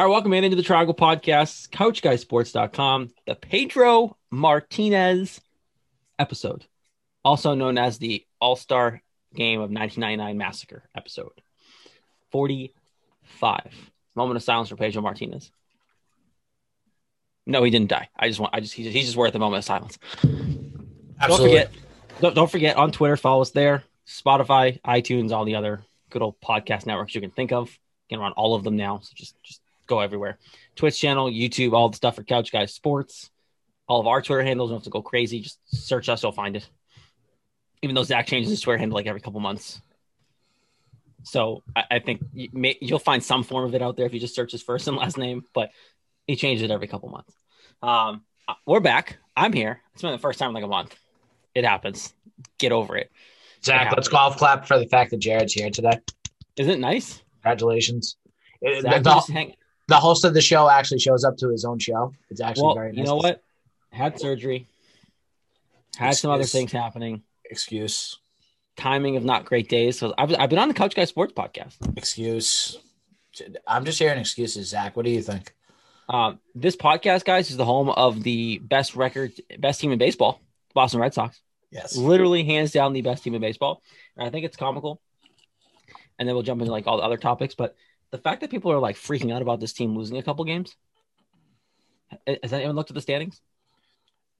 All right, welcome in into the Triangle Podcast, CouchGuySports.com, the Pedro Martinez episode, also known as the All Star Game of 1999 Massacre episode. 45. Moment of silence for Pedro Martinez. No, he didn't die. I just want, I just, he's, he's just worth a moment of silence. Absolutely. Don't forget, don't, don't forget on Twitter, follow us there, Spotify, iTunes, all the other good old podcast networks you can think of. You can run all of them now. So just, just go everywhere. Twitch channel, YouTube, all the stuff for Couch Guys Sports. All of our Twitter handles. don't have to go crazy. Just search us, you'll find it. Even though Zach changes his Twitter handle like every couple months. So I, I think you may, you'll find some form of it out there if you just search his first and last name, but he changes it every couple months. Um, we're back. I'm here. It's been the first time in like a month. It happens. Get over it. Zach, let's golf clap for the fact that Jared's here today. Isn't it nice? Congratulations. It- Zach, the, just hang- the host of the show actually shows up to his own show. It's actually well, very nice. you know what? Had surgery. Had some other things happening. Excuse. Timing of not great days. So I've, I've been on the Couch Guy Sports podcast. Excuse. I'm just hearing excuses, Zach. What do you think? Um, this podcast, guys, is the home of the best record, best team in baseball, Boston Red Sox. Yes. Literally, hands down, the best team in baseball. And I think it's comical. And then we'll jump into like all the other topics. But the fact that people are like freaking out about this team losing a couple games. Has anyone looked at the standings?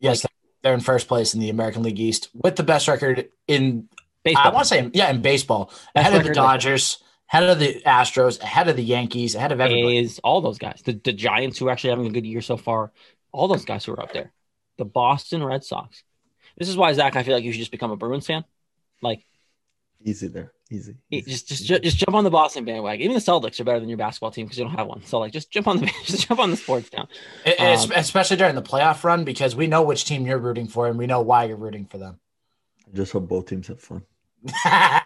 Yes. they're in first place in the American League East with the best record in, Baseball. I want to say, yeah, in baseball. Ahead of the record. Dodgers, ahead of the Astros, ahead of the Yankees, ahead of everybody. A's, all those guys. The, the Giants, who are actually having a good year so far, all those guys who are up there. The Boston Red Sox. This is why, Zach, I feel like you should just become a Bruins fan. Like, Easy there. Easy. easy, just just easy. just jump on the Boston bandwagon. Even the Celtics are better than your basketball team because you don't have one. So like, just jump on the just jump on the sports town. It- Um, especially during the playoff run because we know which team you're rooting for and we know why you're rooting for them. Just hope both teams have fun.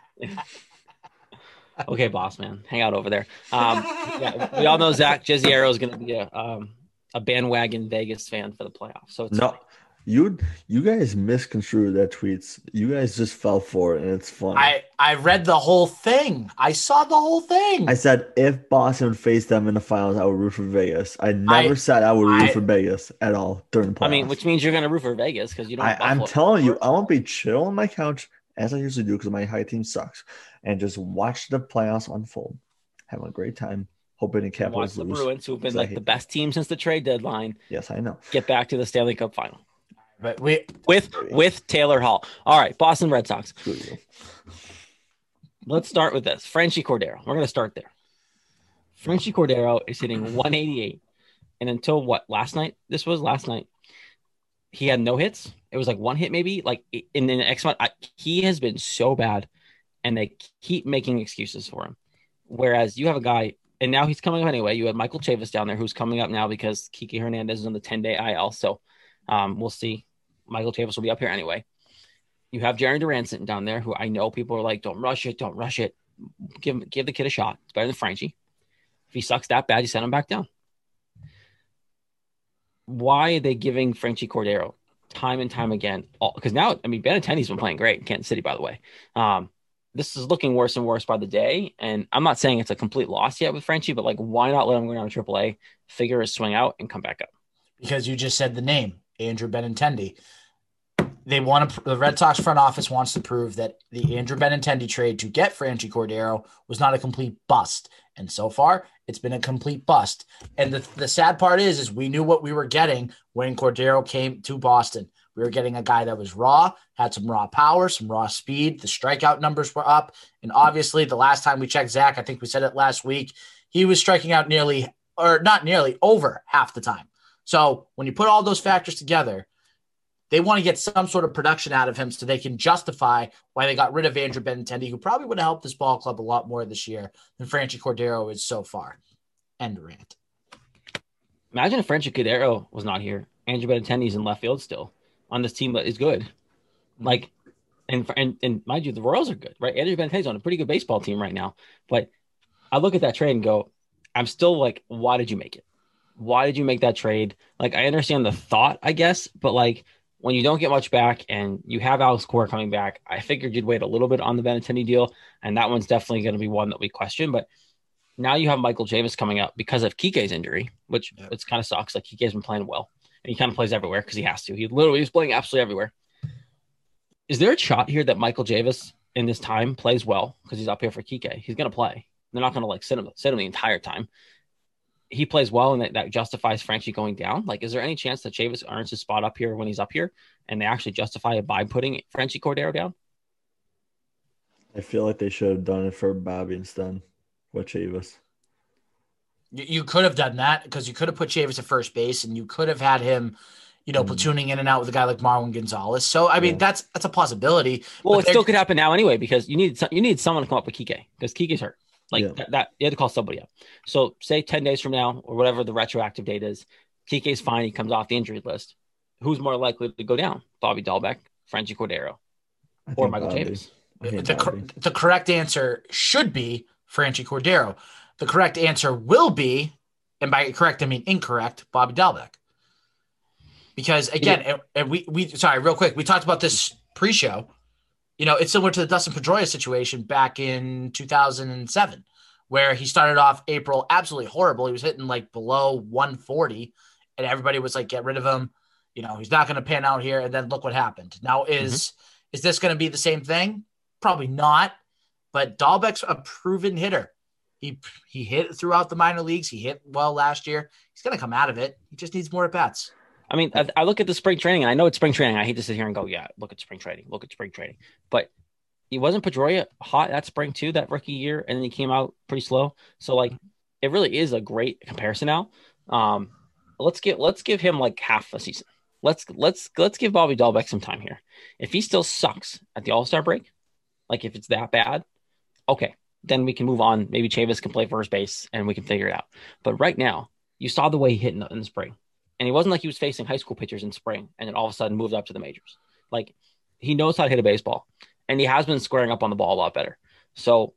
Okay, boss man, hang out over there. Um, yeah, we all know Zach Jezziero is going to be a um, a bandwagon Vegas fan for the playoffs. So it's No, you you guys misconstrued that tweets. You guys just fell for it, and it's fun. I I read the whole thing. I saw the whole thing. I said if Boston would face them in the finals, I would root for Vegas. I never I- said I would root I- for Vegas at all during the playoffs. I mean, which means you're going to root for Vegas because you don't. I, i'm telling you, I won't be chill on my couch as I usually do because my high team sucks, and just watch the playoffs unfold, having a great time, hoping the Watch the. Bruins, who've been like the best team since the trade deadline, Yes, I know. get back to the Stanley Cup final but we with oh, with Taylor Hall. All right, Boston Red Sox. Let's start with this. Franchy Cordero. We're going to start there. Franchy Cordero is hitting 188. And until what? Last night? This was last night. He had no hits. It was like one hit, maybe. Like in the next month, I, he has been so bad, and they keep making excuses for him. Whereas you have a guy, and now he's coming up anyway. You have Michael Chavis down there who's coming up now because Kiki Hernandez is on the 10 day IL. So um, we'll see. Michael Chavis will be up here anyway. You have Jarren Duran sitting down there, who I know people are like, "Don't rush it, don't rush it. Give give the kid a shot. It's better than Franchy. If he sucks that bad, you send him back down." Why are they giving Franchy Cordero time and time again? Because now, I mean, Benintendi's been playing great in Kansas City, by the way. Um, this is looking worse and worse by the day, and I'm not saying it's a complete loss yet with Franchy, but like, why not let him go down to AAA, figure his swing out, and come back up? because you just said the name Andrew Benintendi. They want to. The Red Sox front office wants to prove that the Andrew Benintendi trade to get Franchy Cordero was not a complete bust, and so far it's been a complete bust. And the, the sad part is, is we knew what we were getting when Cordero came to Boston. We were getting a guy that was raw, had some raw power, some raw speed. The strikeout numbers were up, and obviously, the last time we checked Zach, I think we said it last week, he was striking out nearly, or not nearly, over half the time. So when you put all those factors together, they want to get some sort of production out of him so they can justify why they got rid of Andrew Benintendi, who probably would have helped this ball club a lot more this year than Franchy Cordero is so far. End rant. Imagine if Franchy Cordero was not here. Andrew Benintendi's in left field still on this team that is good. Mm-hmm. Like, and and and mind you, the Royals are good, right? Andrew Benintendi's on a pretty good baseball team right now. But I look at that trade and go, I'm still like, why did you make it? Why did you make that trade? Like, I understand the thought, I guess, but like when you don't get much back and you have Alex Cora coming back, I figured you'd wait a little bit on the Benintendi deal, and that one's definitely going to be one that we question. But now you have Michael Chavis coming up because of Kike's injury, which Yep. it's kind of sucks. Like Kike's been playing well, and he kind of plays everywhere because he has to. He literally is playing absolutely everywhere. Is there a shot here that Michael Chavis in this time plays well because he's up here for Kike? He's going to play. They're not going to like sit him sit him the entire time. He plays well, and that, that justifies Franchy going down. Like, is there any chance that Chavis earns his spot up here when he's up here, and they actually justify it by putting Franchy Cordero down? I feel like they should have done it for Bobby instead with Chavis. You, you could have done that because you could have put Chavis at first base and you could have had him, you know, Mhm. platooning in and out with a guy like Marwin Gonzalez. So I mean, Yeah. that's that's a possibility. Well, it still could happen now anyway because you need some, you need someone to come up with Kike because Kike's hurt. Like Yeah. that, that, you had to call somebody up. So say ten days from now or whatever the retroactive date is, Kike's fine. He comes off the injury list. Who's more likely to go down? Bobby Dalbec, Franchy Cordero, I or Michael Bobby. Chavis? I think The, cor- the correct answer should be Franchy Cordero. The correct answer will be, and by correct I mean incorrect, Bobby Dalbec. Because again, and, and we we sorry, real quick, we talked about this pre-show. You know, it's similar to the Dustin Pedroia situation back in 2007, where he started off April absolutely horrible. He was hitting like below 140, and everybody was like, "Get rid of him." You know, he's not going to pan out here. And then look what happened. Now is mm-hmm. is this going to be the same thing? Probably not. But Dalbec's a proven hitter. He he hit throughout the minor leagues. He hit well last year. He's going to come out of it. He just needs more at bats. I mean, I, I look at the spring training, and I know it's spring training. I hate to sit here and go, yeah, look at spring training, look at spring training. But he wasn't Pedroia hot that spring too, that rookie year, and then he came out pretty slow. So like, it really is a great comparison now. Um, let's get let's give him like half a season. Let's let's let's give Bobby Dalbec some time here. If he still sucks at the All Star break, like if it's that bad, okay, then we can move on. Maybe Chavis can play first base and we can figure it out. But right now, you saw the way he hit in the, in the spring. And it wasn't like he was facing high school pitchers in spring and then all of a sudden moved up to the majors. Like he knows how to hit a baseball and he has been squaring up on the ball a lot better. So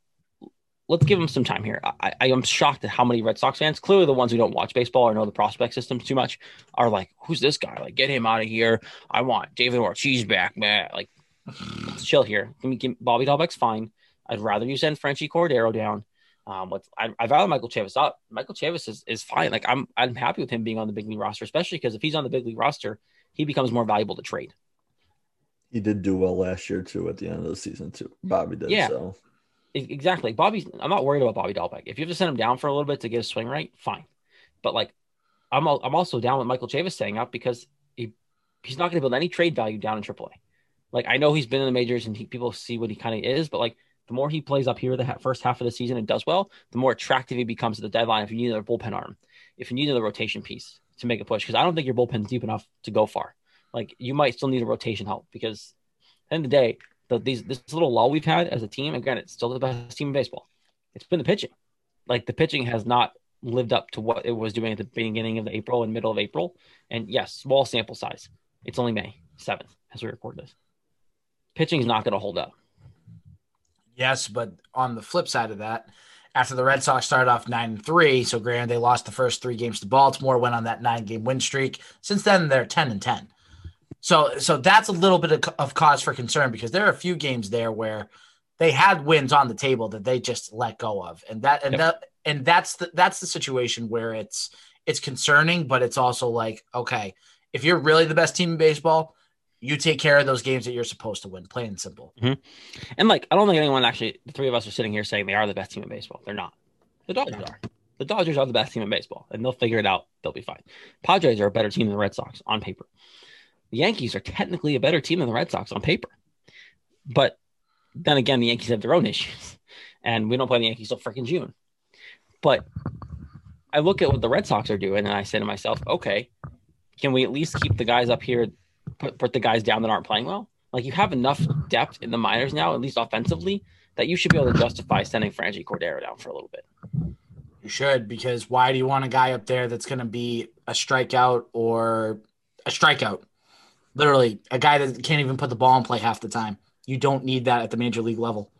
let's give him some time here. I, I am shocked at how many Red Sox fans, clearly the ones who don't watch baseball or know the prospect systems too much, are like, who's this guy? Like, get him out of here. I want David Ortiz back, man. Like, chill here. Give me, give, Bobby Dalbec's fine. I'd rather you send Franchy Cordero down. Um, let's, I, I'd rather Michael Chavis up. Michael Chavis is, is fine. Like I'm, I'm happy with him being on the big league roster, especially because if he's on the big league roster, he becomes more valuable to trade. He did do well last year too. At the end of the season too, Bobby did. Yeah. So Exactly. Bobby's, I'm not worried about Bobby Dalbec. If you have to send him down for a little bit to get his swing right, fine. But like, I'm, I'm also down with Michael Chavis staying up because he, he's not going to build any trade value down in AAA. Like, I know he's been in the majors and he, people see what he kind of is, but like, the more he plays up here the first half of the season and does well, the more attractive he becomes at the deadline. If you need another bullpen arm, if you need another rotation piece to make a push, because I don't think your bullpen's deep enough to go far. Like you might still need a rotation help because at the end of the day, the, these this little lull we've had as a team, again, it's still the best team in baseball. It's been the pitching. Like the pitching has not lived up to what it was doing at the beginning of the April and middle of April. And yes, small sample size. It's only May 7th as we record this. Pitching is not going to hold up. Yes, but on the flip side of that, after the Red Sox started off nine and three, so granted they lost the first three games to Baltimore, went on that nine game win streak. Since then, they're ten and ten. So, so that's a little bit of, of cause for concern because there are a few games there where they had wins on the table that they just let go of, and that and Yep. that and that's the that's the situation where it's it's concerning, but it's also like okay, if you're really the best team in baseball, you take care of those games that you're supposed to win, plain and simple. Mm-hmm. And like, I don't think anyone actually, the three of us are sitting here saying they are the best team in baseball. They're not. The Dodgers are. The Dodgers are the best team in baseball, and they'll figure it out. They'll be fine. Padres are a better team than the Red Sox on paper. The Yankees are technically a better team than the Red Sox on paper. But then again, the Yankees have their own issues, and we don't play the Yankees till freaking June. But I look at what the Red Sox are doing, and I say to myself, okay, can we at least keep the guys up here, put, put the guys down that aren't playing well? Like you have enough depth in the minors now, at least offensively, that you should be able to justify sending Franchy Cordero down for a little bit. You should, because why do you want a guy up there that's going to be a strikeout or a strikeout? Literally, a guy that can't even put the ball in play half the time. You don't need that at the major league level.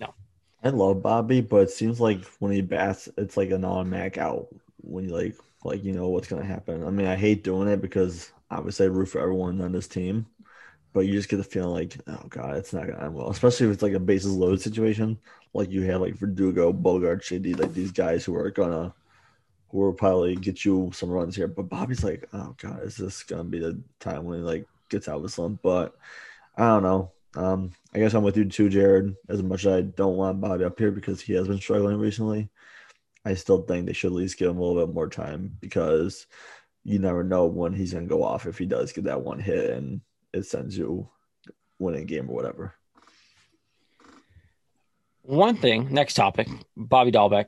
No. I love Bobby, but it seems like when he bats, it's like a an automatic out. When you like, like you know what's gonna happen. I mean, I hate doing it because obviously I root for everyone on this team, but you just get the feeling like, oh god, it's not gonna end well. Especially if it's like a bases loaded situation, like you have like Verdugo, Bogaerts, JD, like these guys who are gonna who will probably get you some runs here. But Bobby's like, oh god, is this gonna be the time when he like gets out of a slump? But I don't know. Um, I guess I'm with you too, Jared. As much as I don't want Bobby up here because he has been struggling recently, I still think they should at least give him a little bit more time because you never know when he's gonna go off if he does get that one hit and it sends you winning game or whatever. One thing, next topic, Bobby Dalbec.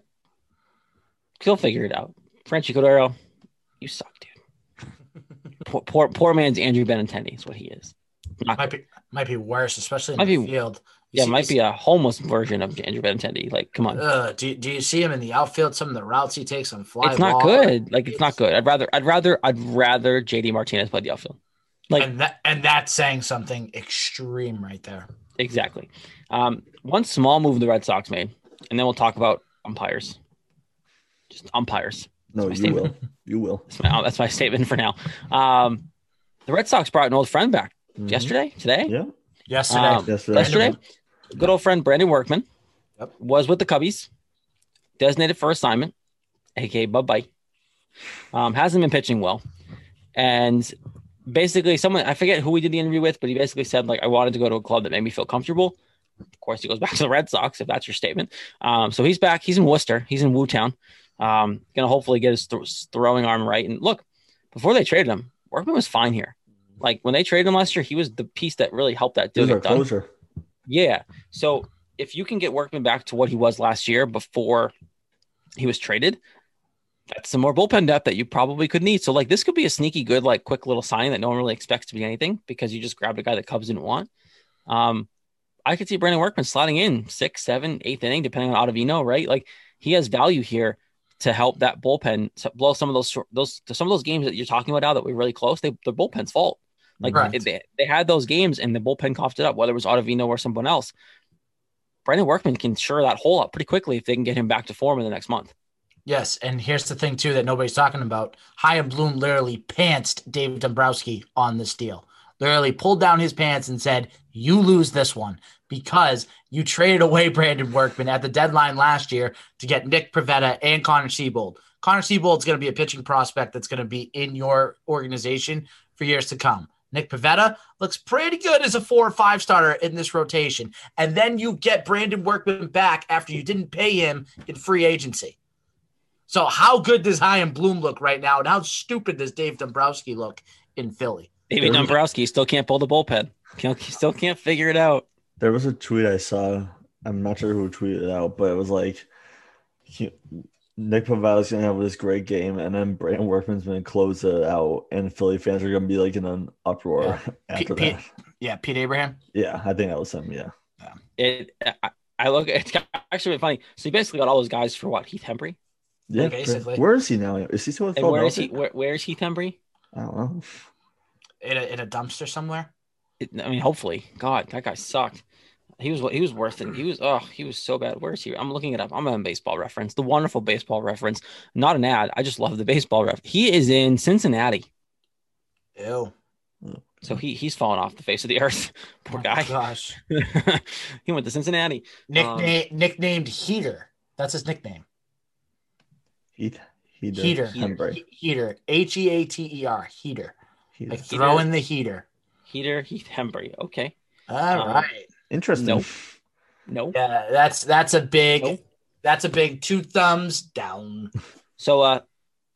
He'll figure it out. Franchy Cordero, you suck, dude. poor, poor, poor man's Andrew Benintendi is what he is. Not Might be might be worse, especially in Might the be- field. Yeah, see- it might be a homeless version of Andrew Benintendi. Like, come on. Ugh, do, do you see him in the outfield? Some of the routes he takes on fly it's not ball? good. Like, it's not good. I'd rather, I'd rather, I'd rather JD Martinez play the outfield. Like, and that and that's saying something extreme right there. exactly. Um, one small move the Red Sox made, and then we'll talk about umpires. Just umpires. No, That's my you will. You will. That's my, that's my statement for now. Um, the Red Sox brought an old friend back Mhm. yesterday, today, Yeah. Yesterday, Um, Yesterday. yesterday. Good old friend Brandon Workman Yep. was with the Cubbies, designated for assignment, aka Bud Bite. Um, hasn't been pitching well, and basically, someone I forget who we did the interview with, but he basically said like I wanted to go to a club that made me feel comfortable. Of course, he goes back to the Red Sox if that's your statement. Um, so he's back. He's in Worcester. He's in Wootown. Um, gonna hopefully get his th- throwing arm right. And look, before they traded him, Workman was fine here. Like when they traded him last year, he was the piece that really helped that This deal Yeah. So if you can get Workman back to what he was last year before he was traded, that's some more bullpen depth that you probably could need. So like this could be a sneaky good, like quick little sign that no one really expects to be anything because you just grabbed a guy that Cubs didn't want. Um, I could see Brandon Workman sliding in six, seven, eighth inning, depending on Ottavino, right? Like he has value here to help that bullpen blow some of those those some of those games that you're talking about now that we're really close. They the bullpen's fault. Like Correct. they, they had those games and the bullpen coughed it up, whether it was Ottavino or someone else. Brandon Workman can shore that hole up pretty quickly if they can get him back to form in the next month. yes. And here's the thing too that nobody's talking about. Chaim Bloom literally pantsed David Dombrowski on this deal. Literally pulled down his pants and said, "You lose this one because you traded away Brandon Workman at the deadline last year to get Nick Pivetta and Connor Seabold. Connor Seabold's going to be a pitching prospect that's going to be in your organization for years to come. Nick Pivetta looks pretty good as a four or five starter in this rotation. And then you get Brandon Workman back after you didn't pay him in free agency. So how good does Chaim Bloom look right now? And how stupid does Dave Dombrowski look in Philly? David Dombrowski still can't pull the bullpen. Can't, he still can't figure it out. There was a tweet I saw. I'm not sure who tweeted it out, but it was like he, Nick Pivetta's gonna have this great game, and then Brandon Workman's gonna close it out, and Philly fans are gonna be like in an uproar after Pete- that. Yeah, Pete Abraham. Yeah, I think that was him. Yeah, It. I, I look. It's actually been funny. So he basically got all those guys for what Heath Hembree. yeah. basically. Where is he now? Is he still with And where is he? Where, where is Heath Hembree? I don't know. In a, in a dumpster somewhere. It- I mean, hopefully. God, that guy sucked. He was he was worse than he was. Oh, he was so bad. Where is he? I'm looking it up. I'm on baseball reference, the wonderful baseball reference, not an ad. I just love the baseball ref. He is in Cincinnati, Ew. so he he's fallen off the face of the earth. Poor Oh, guy. Gosh. he went to Cincinnati. Nickname nicknamed Heater. That's his nickname. Heath, Heater, Heater. Hembree. He- Heater. H E A T E R. Heater. Heater. Like throw in the heater. Heater Heath Hembree. Okay, All Um, right. Interesting. Nope. no. Yeah, that's that's a big Nope. that's a big two thumbs down. So, uh,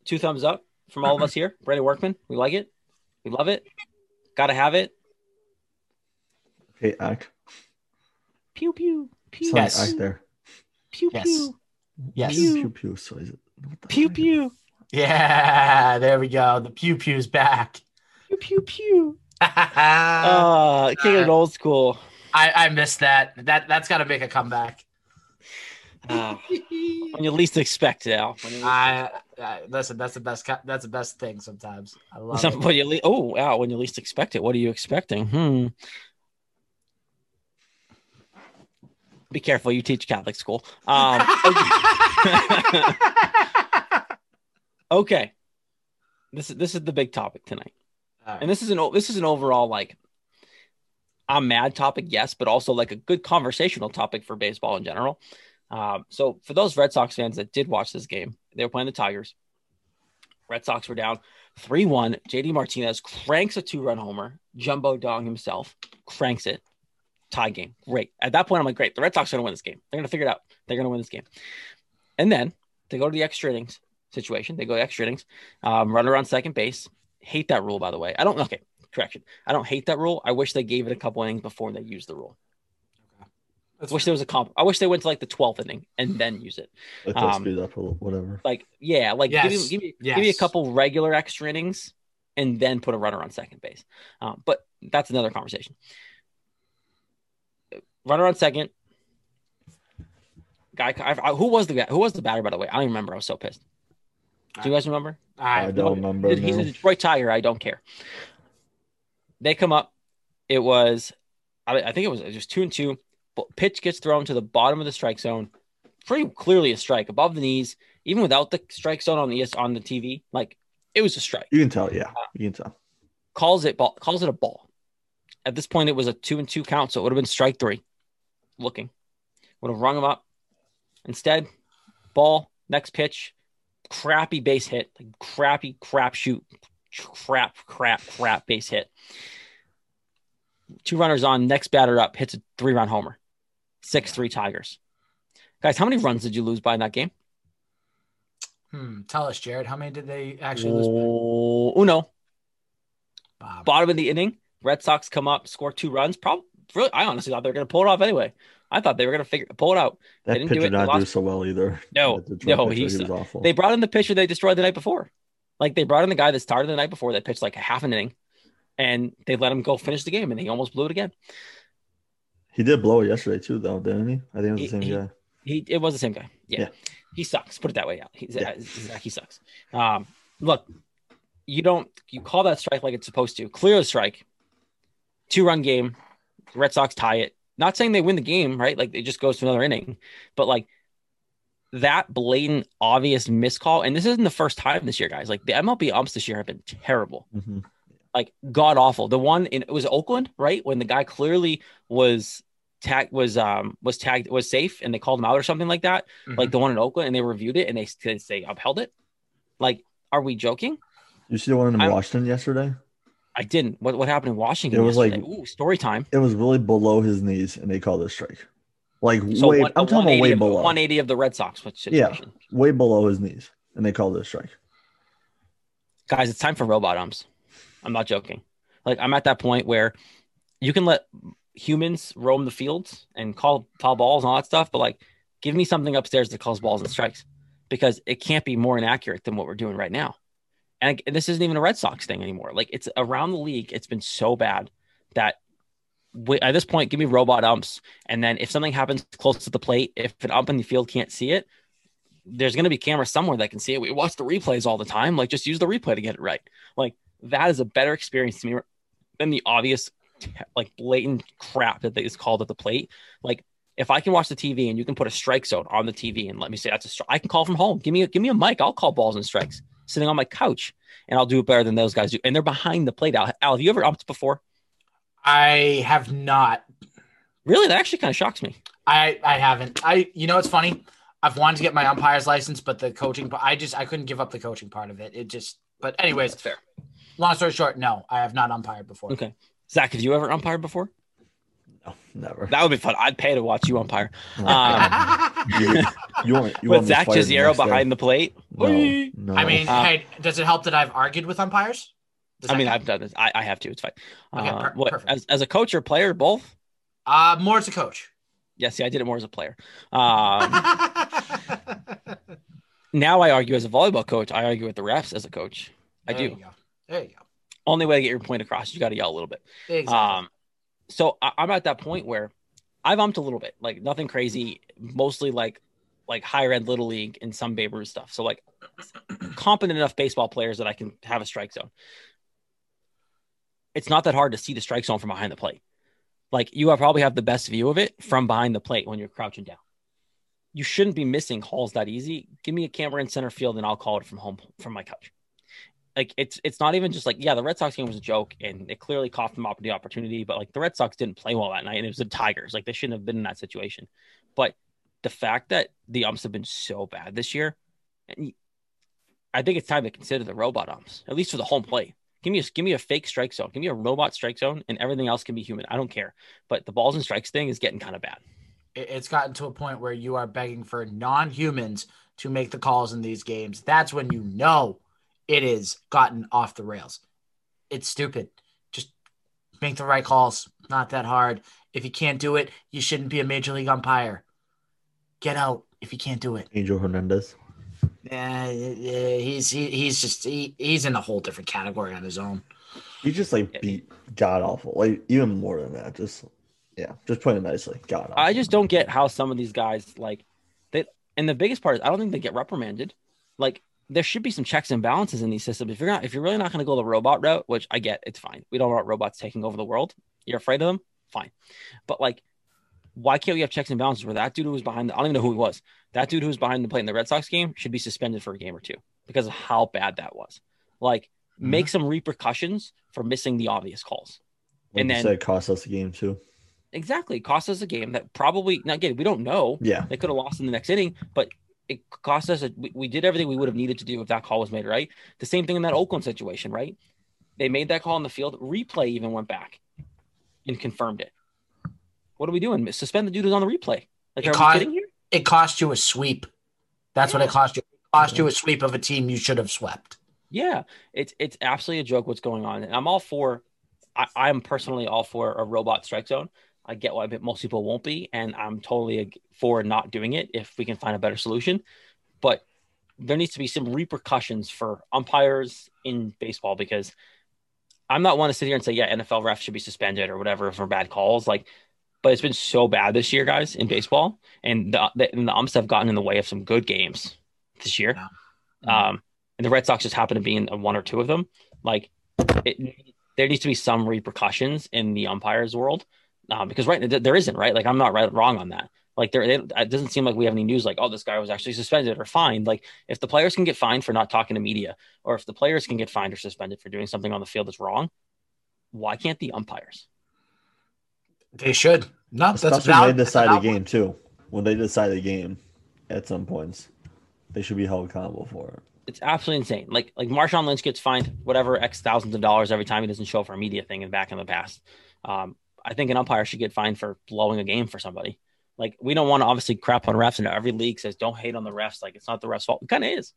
two thumbs up from all of us here. Brandon Workman, we like it. We love it. Got to have it. Okay, act. Pew pew pew. Sound Yes. act there. Pew Yes. pew Yes. Pew. Pew pew. So is it? pew heck? pew Yeah, there we go. The pew pew's back. pew pew pew. Uh, king of old school. I missed that. That that's got to make a comeback. Uh, when you least expect it, Al. When least I, I listen. That's the best. That's the best thing. Sometimes I love Some, it. when you le- oh wow, when you least expect it, what are you expecting? Hmm. Be careful, you teach Catholic school. Um, okay. okay. This is this is the big topic tonight, All right. and this is an this is an overall like I'm mad topic, yes, but also like a good conversational topic for baseball in general. Um, so for those Red Sox fans that did watch this game, they were playing the Tigers. Red Sox were down 3 1. JD Martinez cranks a two run homer. Jumbo Dong himself cranks it. Tie game. Great. At that point, I'm like, great. The Red Sox are going to win this game. They're going to figure it out. They're going to win this game. And then they go to the extra innings situation. They go to extra innings, um, runner on second base. Hate that rule, by the way. I don't, okay, correction. I don't hate that rule. I wish they gave it a couple innings before they used the rule. I wish there was a comp. I wish they went to like the 12th inning and then use it. Like to Um, speed up or whatever. Like, yeah, like give, me, give, me, give me a couple regular extra innings and then put a runner on second base. Um, but that's another conversation. Runner on second. Guy, I, I- who was the guy? Who was the batter? By the way, I don't even remember. I was so pissed. Do you guys remember? I I, don't remember. He's no. a Detroit Tiger. I don't care. They come up. It was, I, I think it was just two and two. But pitch gets thrown to the bottom of the strike zone. Pretty clearly a strike above the knees, even without the strike zone on the on the TV. Like it was a strike. You can tell, yeah. You can tell. Calls it ball. Calls it a ball. At this point, it was a two and two count, so it would have been strike three. Looking, would have rung him up. Instead, ball. Next pitch, crappy base hit, like crappy crap shoot, crap, crap, crap base hit. Two runners on, next batter up, hits a three run homer. Six three Tigers. Guys, how many runs did you lose by in that game? hmm, tell us, Jared, how many did they actually lose? Oh, uno. Bob. Bottom of the inning, Red Sox come up, score two runs. Probably, really, I honestly thought they were going to pull it off anyway. I thought they were going to figure pull it out. That didn't do pitcher it. did They not do so well either. No, That no, pitcher, he's- he was awful. They brought in the pitcher they destroyed the night before. Like they brought in the guy that started the night before that pitched like a half an inning, and they let him go finish the game, and he almost blew it again. he did blow it yesterday too, though, didn't he? I think it was the same he- guy. He it was the same guy. Yeah, Yeah. he sucks. Put it that way. Yeah, he's Yeah. He sucks. Um, look, you don't you call that strike like it's supposed to. Clear the strike. Two run game. Red Sox tie it. Not saying they win the game, right? Like it just goes to another inning, but like that blatant, obvious miscall. And this isn't the first time this year, guys. Like the MLB umps this year have been terrible. Mhm. like god awful. The one in it was Oakland, right? When the guy clearly was tag was um was tagged was safe and they called him out or something like that. Mhm. Like the one in Oakland and they reviewed it and they they, upheld it. Like, are we joking? You see the one in I'm- Washington yesterday? I didn't. What what happened in Washington? It was like- Ooh, story time. It was really below his knees, and they called it a strike. Like So way, one, I'm talking about way below, 180 of the Red Sox which Yeah. way below his knees, and they called it a strike. Guys, it's time for robot umps. I'm not joking. Like I'm at that point where you can let humans roam the fields and call foul balls and all that stuff, but like give me something upstairs that calls balls and strikes because it can't be more inaccurate than what we're doing right now. And and this isn't even a Red Sox thing anymore. Like it's around the league, it's been so bad that at this point, give me robot umps. And then if something happens close to the plate, if an ump in the field can't see it, there's going to be cameras somewhere that can see it. We watch the replays all the time. Like just use the replay to get it right. Like that is a better experience to me than the obvious, like blatant crap that is called at the plate. Like if I can watch the TV and you can put a strike zone on the TV and let me say that's a strike, I can call from home. Give me a, give me a mic. I'll call balls and strikes sitting on my couch, and I'll do it better than those guys do. And they're behind the plate. Al, Al have you ever umped before? I have not. Really, that actually kind of shocks me. I I haven't. I you know it's funny. I've wanted to get my umpire's license, but the coaching. But I just I couldn't give up the coaching part of it. It just. But anyways, That's fair. long story short, no, I have not umpired before. Okay, Zach, have you ever umpired before? No, never. That would be fun. I'd pay to watch you umpire. Oh, Um, you, you want you With Zach fired the Jaziero next day? behind the plate. No, no. I mean, Uh, hey, does it help that I've argued with umpires? Does I mean? I've done this. I, I have to. It's fine. Okay, Uh, per- what perfect. as, as a coach or player, both? uh, more as a coach. Yeah, see, I did it more as a player. Um, now I argue as a volleyball coach. I argue with the refs as a coach. I There do. You. There you go. Only way to get your point across, is you got to yell a little bit. Exactly. Um, so I, I'm at that point where I've umped a little bit, like nothing crazy, mostly like like higher end little league and some Babe Ruth stuff. So like competent enough baseball players that I can have a strike zone. It's not that hard to see the strike zone from behind the plate. Like you probably have the best view of it from behind the plate when you're crouching down. You shouldn't be missing calls that easy. Give me a camera in center field and I'll call it from home from my couch. like it's it's not even just like yeah, the Red Sox game was a joke and it clearly cost them up the opportunity, but like the Red Sox didn't play well that night and it was the Tigers. Like they shouldn't have been in that situation. But the fact that the umps have been so bad this year, I think it's time to consider the robot umps, at least for the home plate. Give me a give me a fake strike zone. Give me a robot strike zone, and everything else can be human. I don't care. But the balls and strikes thing is getting kind of bad. It's gotten to a point where you are begging for non-humans to make the calls in these games. That's when you know it is gotten off the rails. It's stupid. Just make the right calls. Not that hard. If you can't do it, you shouldn't be a major league umpire. Get out if you can't do it. Angel Hernandez. Yeah, yeah he's he, he's just he, he's in a whole different category on his own. He just like beat god awful, like even more than that. Just yeah, just putting it nicely, god. Awful. I just don't get how some of these guys like they. And the biggest part is I don't think they get reprimanded. Like there should be some checks and balances in these systems. If you're not, if you're really not going to go the robot route, which I get, it's fine. We don't want robots taking over the world. You're afraid of them, fine. But like why can't we have checks and balances where that dude who was behind the, I don't even know who he was. That dude who was behind the plate in the Red Sox game should be suspended for a game or two because of how bad that was. Like mm-hmm. make some repercussions for missing the obvious calls. Like and then said, cost us a game too. Exactly. Cost us a game that probably not again, we don't know. Yeah. They could have lost in the next inning, but it cost us a, we, we did everything we would have needed to do if that call was made right. The same thing in that Oakland situation, right? They made that call in the field. Replay even went back and confirmed it. What are we doing? Suspend the dude who's on the replay. Like, it, cost, it cost you a sweep. That's yeah. what it cost you. It cost you a sweep of a team you should have swept. Yeah, it's it's absolutely a joke what's going on. And I'm all for. I, am personally all for a robot strike zone. I get why most people won't be, and I'm totally for not doing it if we can find a better solution. But there needs to be some repercussions for umpires in baseball because I'm not one to sit here and say, yeah, NFL refs should be suspended or whatever for bad calls. Like but it's been so bad this year, guys, in baseball, and the the, and the umps have gotten in the way of some good games this year. Yeah. Um, and the Red Sox just happen to be in one or two of them. Like, it, there needs to be some repercussions in the umpires world um, because right there isn't right. Like, I'm not right wrong on that. Like, there it doesn't seem like we have any news like, oh, this guy was actually suspended or fined. Like, if the players can get fined for not talking to media, or if the players can get fined or suspended for doing something on the field that's wrong, why can't the umpires? They should. Not Especially that's valid, when they decide a game too. When they decide a game, at some points, they should be held accountable for it. It's absolutely insane. Like like Marshawn Lynch gets fined whatever x thousands of dollars every time he doesn't show up for a media thing and back in the past. Um, I think an umpire should get fined for blowing a game for somebody. Like we don't want to obviously crap on refs, and every league says don't hate on the refs. Like it's not the refs' fault. It kind of is.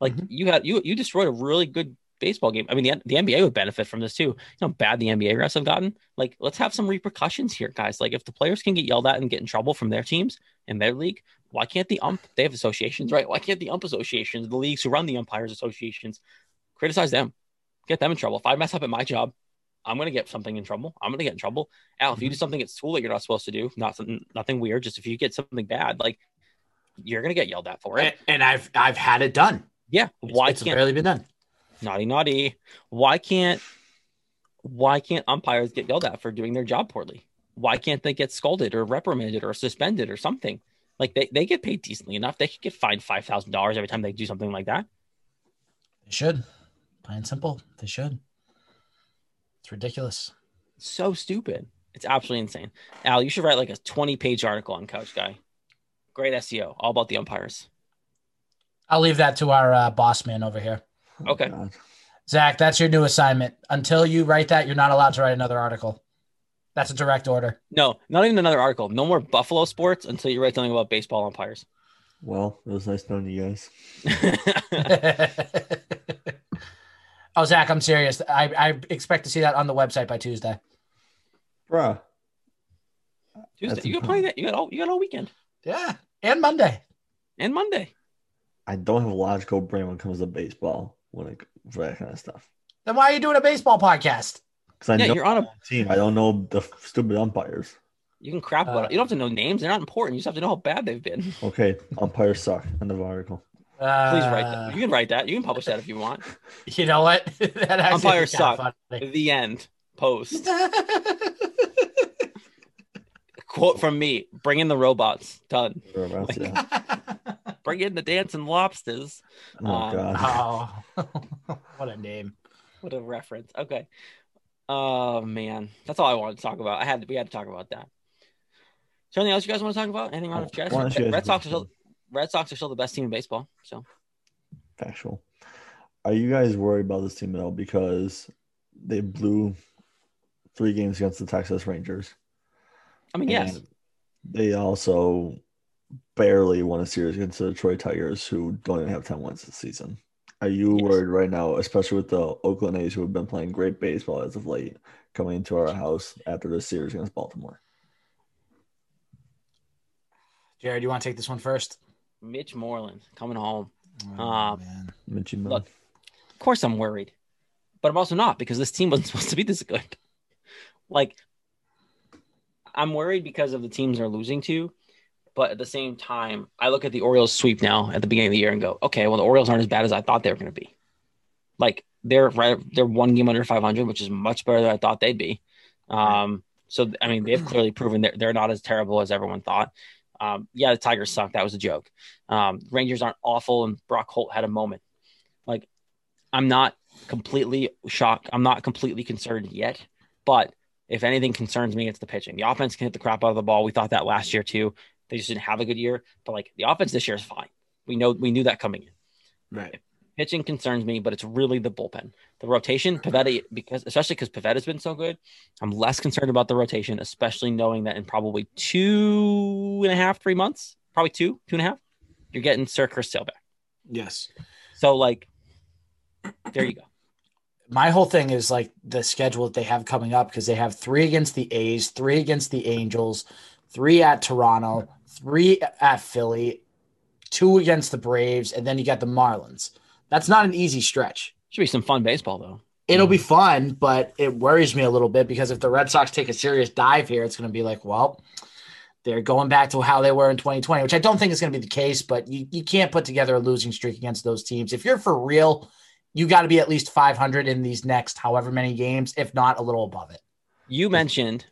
Like mm-hmm. you had you you destroyed a really good baseball game. I mean, the, the NBA would benefit from this too. You know, bad the NBA refs have gotten. Like, let's have some repercussions here, guys. Like, if the players can get yelled at and get in trouble from their teams in their league, why can't the ump? They have associations, right? Why can't the ump associations, the leagues who run the umpires associations, criticize them, get them in trouble? If I mess up at my job, I'm gonna get something in trouble. I'm gonna get in trouble. Al, if you do mm-hmm. something at school that you're not supposed to do, not something, nothing weird, just if you get something bad, like you're gonna get yelled at for it. And, and I've I've had it done. Yeah, why it's, it's can't barely been done? Naughty naughty. Why can't why can't umpires get yelled at for doing their job poorly? Why can't they get scolded or reprimanded or suspended or something? Like they, they get paid decently enough. They could get fined $5000 every time they do something like that. They should. Plain simple they should. It's ridiculous. So stupid. It's absolutely insane. Al you should write like a 20 page article on couch guy. Great seo all about the umpires. I'll leave that to our uh, boss man over here Oh, okay. Zach, that's your new assignment. Until you write that, you're not allowed to write another article. That's a direct order. No, not even another article. No more Buffalo sports until you write something about baseball umpires. Well, it was nice knowing you guys. oh, Zach, I'm serious. I, I expect to see that on the website by Tuesday. Bruh. Tuesday. you got plenty. You got all. You got all weekend. Yeah, and Monday. And Monday. I don't have a logical brain when it comes to baseball when it for that kind of stuff. Then why are you doing a baseball podcast? Because I yeah, know you're on a team. I don't know the stupid umpires. You can crap about uh, it. You don't have to know names. They're not important. You just have to know how bad they've been. Okay, umpires suck. End of article. Uh, Please write that. You can write that. You can publish that if you want. You know what? That umpires suck. The end. Post. Quote from me: "Bring in the robots." Done. Robots, yeah. Bring in the dancing lobsters. Oh um, God. Oh. What a name. What a reference. Okay. Oh man, that's all I wanted to talk about. I had we had to talk about that. Is there anything else you guys want to talk about? Anything on chess? Why don't you guys Red Sox are still Red Sox are still the best team in baseball. So Factual. Are you guys worried about this team at all because they blew three games against the Texas Rangers? I mean, yes, They also barely won a series against the Detroit Tigers, who don't even have 10 wins this season. Are you Yes. worried right now, especially with the Oakland A's, who have been playing great baseball as of late, coming into our house after the series against Baltimore? Jared, you want to take this one first? Mitch Moreland coming home. Oh, Um, man. Mitchie Moon. Look, Of course, I'm worried, but I'm also not because this team wasn't supposed to be this good. Like, I'm worried because of the teams they're losing to, but at the same time, I look at the Orioles sweep now at the beginning of the year and go, okay, well, the Orioles aren't as bad as I thought they were going to be. Like, they're right, they're one game under 500, which is much better than I thought they'd be. Um, so I mean, they've clearly proven they're, they're not as terrible as everyone thought. Um, yeah, the Tigers suck. That was a joke. Um, Rangers aren't awful, and Brock Holt had a moment. Like, I'm not completely shocked. I'm not completely concerned yet. But if anything concerns me, it's the pitching. The offense can hit the crap out of the ball. We thought that last year too. They just didn't have a good year. But like the offense this year is fine. We know we knew that coming in. Right. Pitching concerns me, but it's really the bullpen. The rotation, Pivetta, because especially because Pivetta's been so good, I'm less concerned about the rotation, especially knowing that in probably two and a half, three months, probably two, two and a half, you're getting Sir Chris Sale back. Yes. So like, there you go. My whole thing is like the schedule that they have coming up because they have three against the A's, three against the Angels, three at Toronto, three at Philly, two against the Braves, and then you got the Marlins. That's not an easy stretch. Should be some fun baseball though. It'll be mm. fun, but it worries me a little bit because if the Red Sox take a serious dive here, it's going to be like, well, they're going back to how they were in 2020, which I don't think is going to be the case, but you, you can't put together a losing streak against those teams. If you're for real, you got to be at least 500 in these next however many games, if not a little above it. You mentioned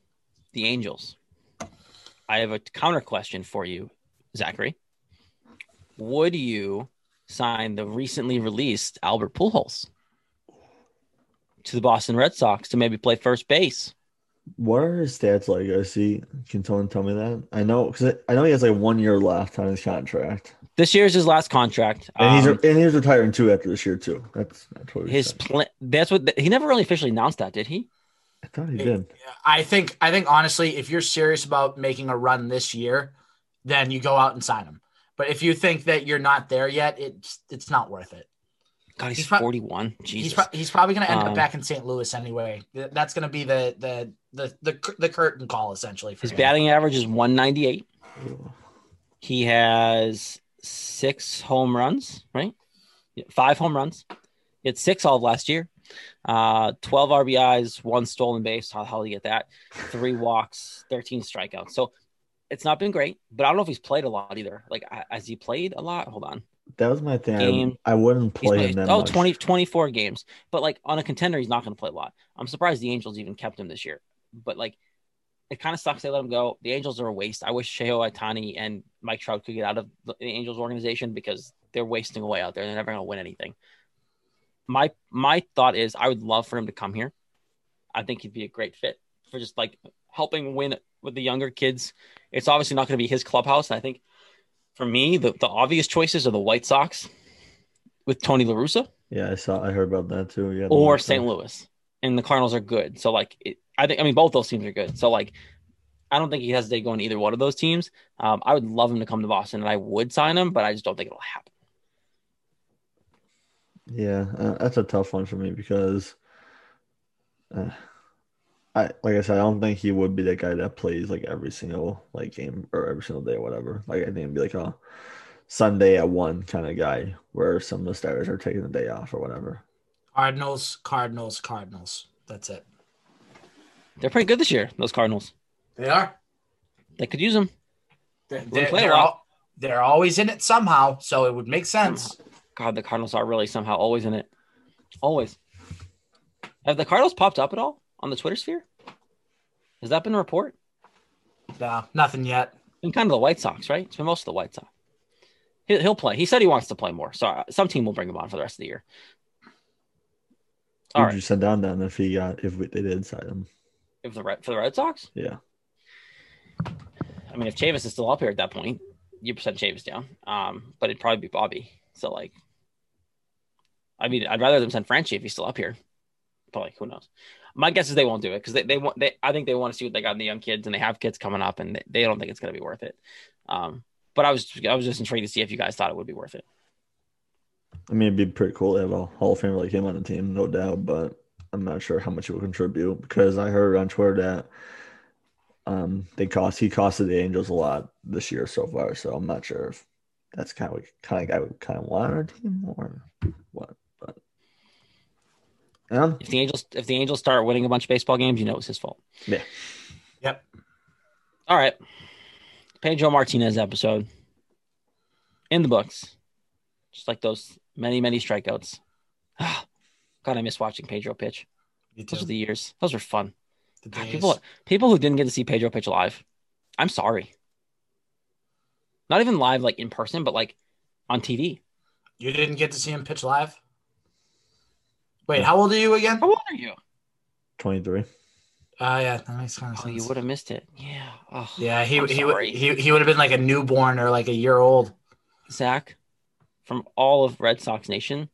the Angels. I have a counter question for you, Zachary. Would you sign the recently released Albert Pujols to the Boston Red Sox to maybe play first base? What are his stats like? I see. Can someone tell me that? I know because I know he has like one year left on his contract, This year is his last contract. and he's Um, and he's retiring too after this year too. That's that's his plan. That's what he never really officially announced that, did he? I thought he did. I think, I think honestly, if you're serious about making a run this year, then you go out and sign him. But if you think that you're not there yet, it's it's not worth it. God, he's, He's prob- 41. Jesus. He's, pro- he's probably going to end Um, up back in St. Louis anyway. Th- That's going to be the the the the the curtain call essentially. For his him. batting average is 198. He has six home runs, right? Five home runs. He had six all of last year. Uh, 12 RBIs, one stolen base. How the hell do you get that? Three walks, 13 strikeouts. So it's not been great, but I don't know if he's played a lot either. Like, has he played a lot? Hold on. That was my thing. Game. I, I wouldn't play him that oh, much. 20, 24 games. But like on a contender, he's not going to play a lot. I'm surprised the Angels even kept him this year. But like, it kind of sucks they let him go. The Angels are a waste. I wish Shohei Ohtani and Mike Trout could get out of the Angels organization because they're wasting away out there. They're never going to win anything. My my thought is I would love for him to come here. I think he'd be a great fit for just like helping win with the younger kids. It's obviously not going to be his clubhouse. And I think for me, the, the obvious choices are the White Sox with Tony La Russa Yeah, I saw. I heard about that too. Yeah, or St. Louis. And the Cardinals are good. So like it, I think I mean both those teams are good. So like I don't think he going to either one of those teams. Um, I would love him to come to Boston and I would sign him, but I just don't think it'll happen. Yeah, uh, that's a tough one for me because, uh, I like I said, I don't think he would be the guy that plays like every single like game or every single day or whatever. Like I think it'd be like a Sunday at one kind of guy where some of the starters are taking the day off or whatever. Cardinals, Cardinals, Cardinals. That's it. They're pretty good this year, those Cardinals. They are. They could use them. They're, They they're, play a they're lot. al- they're always in it somehow, so it would make sense. God, the Cardinals are really somehow always in it. Always. Have the Cardinals popped up at all on the Twitter sphere? Has that been a report? No, nothing yet. been kind of the White Sox, right? It's been most of the White Sox. He'll, he'll play. He said he wants to play more, so uh, some team will bring him on for the rest of the year. Who'd right. you send down then if he got if they did sign him? If the Red for the Red Sox, Yeah. I mean, if Chavis is still up here at that point, you send Chavis down. Um, but it'd probably be Bobby. So like, I mean, I'd rather them send Franchy if he's still up here. But like, who knows? My guess is they won't do it because they, they want they I think they want to see what they got in the young kids and they have kids coming up and they, don't think it's gonna be worth it. Um, but I was I was just intrigued to see if you guys thought it would be worth it. I mean, it'd be pretty cool to have a Hall of Famer like him on the team, no doubt. But I'm not sure how much it will contribute because I heard on Twitter that um they cost he costed the Angels a lot this year so far. So I'm not sure if that's kind of kind of guy we kind of want on our team or what. But yeah, If the Angels if the Angels start winning a bunch of baseball games, you know it's his fault. Yeah. Yep. All right. Pedro Martinez episode in the books. Just like those many, many strikeouts. Ah, God, I miss watching Pedro pitch. Those too. are the years. Those were fun. God, people people who didn't get to see Pedro pitch live, I'm sorry. Not even live like in person, but like on TV. You didn't get to see him pitch live. Wait, how old are you again? How old are you? 23. Uh, yeah, that makes kind of Oh, you would have missed it. Yeah. Oh, Yeah, he I'm he, would sorry. he he would have been like a newborn or like a year old. Zach, from all of Red Sox Nation,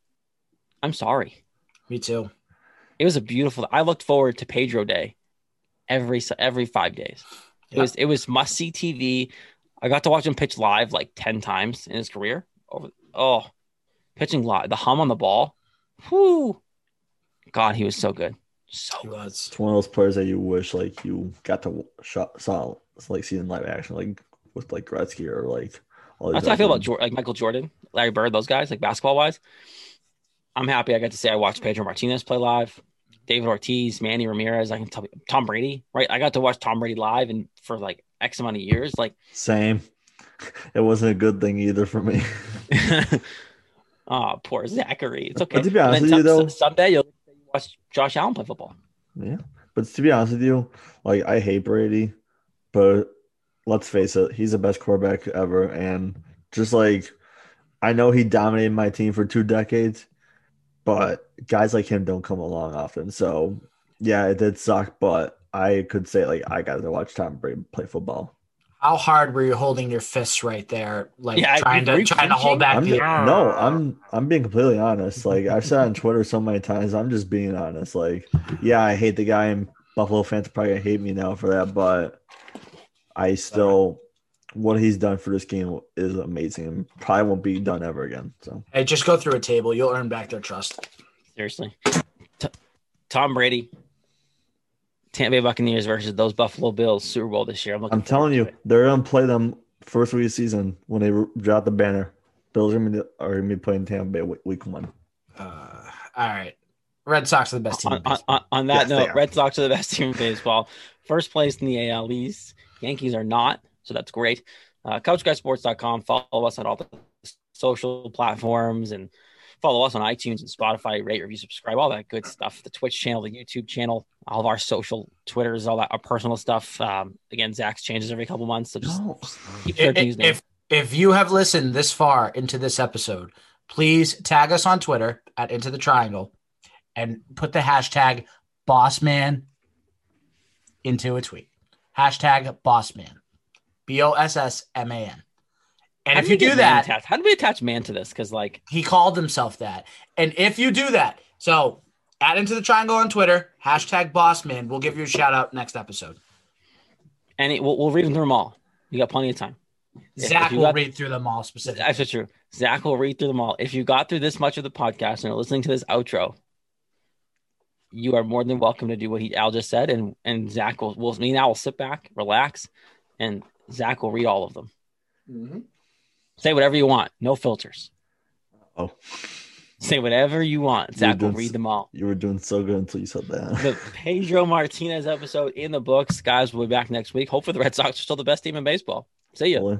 I'm sorry. Me too. It was a beautiful. I looked forward to Pedro Day every every five days. It Yeah. was it was must see TV. I got to watch him pitch live like ten times in his career. Over oh, pitching live, the hum on the ball. Whoo, God, he was so good, so He good. It's one of those players that you wish like you got to shot, saw like see in live action, like with like Gretzky or like all That's how I feel about like Michael Jordan, Larry Bird, those guys, like basketball wise. I'm happy I got to say I watched Pedro Martinez play live, David Ortiz, Manny Ramirez. I can tell you, Tom Brady, right? I got to watch Tom Brady live and for like X amount of years. Like, Same. It wasn't a good thing either for me. oh, poor Zachary. It's okay. But to be honest with you, though- someday you'll watch Josh Allen play football. Yeah. But to be honest with you, like I hate Brady, but let's face it, he's the best quarterback ever. And just like I know he dominated my team for two decades, but guys like him don't come along often. So yeah, it did suck, but I could say like I got to watch Tom Brady play football. How hard were you holding your fists right there, like Yeah, trying to trying to hold clenching? back I'm the no, I'm I'm being completely honest. Like I've said on Twitter so many times, I'm just being honest. Like, yeah, I hate the guy, and Buffalo fans are probably gonna hate me now for that, but I still what he's done for this game is amazing and probably won't be done ever again. So Hey, just go through a table. You'll earn back their trust. Seriously. T- Tom Brady, Tampa Bay Buccaneers versus those Buffalo Bills Super Bowl this year. I'm looking I'm telling you, it. they're gonna play them first week of the season when they drop the banner. Bills are gonna be, are gonna be playing Tampa Bay week- week one. Uh, all right, Red Sox are the best team. On, in on, baseball. on, on that Yes, note. Red Sox are the best team in baseball. First place in the AL East. Yankees are not, so that's great. Uh, CouchGuySports.com. Follow us on all the social platforms and follow us on iTunes and Spotify. Rate, review, subscribe, all that good stuff. The Twitch channel, the YouTube channel, all of our social Twitters, all that our personal stuff. Um, again, Zach's changes every couple months, so just No. keep if, searching his name. if if you have listened this far into this episode, please tag us on Twitter at Into the Triangle and put the hashtag Bossman into a tweet. Hashtag Bossman, B O S S M A N. And How if you do that, attached? how do we attach man to this? Because like, he called himself that. And if you do that, so add into the triangle on Twitter, hashtag Bossman. We'll give you a shout out next episode. and it, we'll, we'll read them through them all. You got plenty of time. Zach if will got- read through them all specifically. That's true. Zach will read through them all. If you got through this much of the podcast and are listening to this outro, you are more than welcome to do what he Al just said, and and Zach will will me Al will sit back, relax, and Zach will read all of them. Mm-hmm. Say whatever you want, no filters. Oh, Say whatever you want. Zach will read them all. you were doing so good until you said that. The Pedro Martinez episode in the books. Guys, we'll be back next week. Hopefully, the Red Sox are still the best team in baseball. See ya. Really.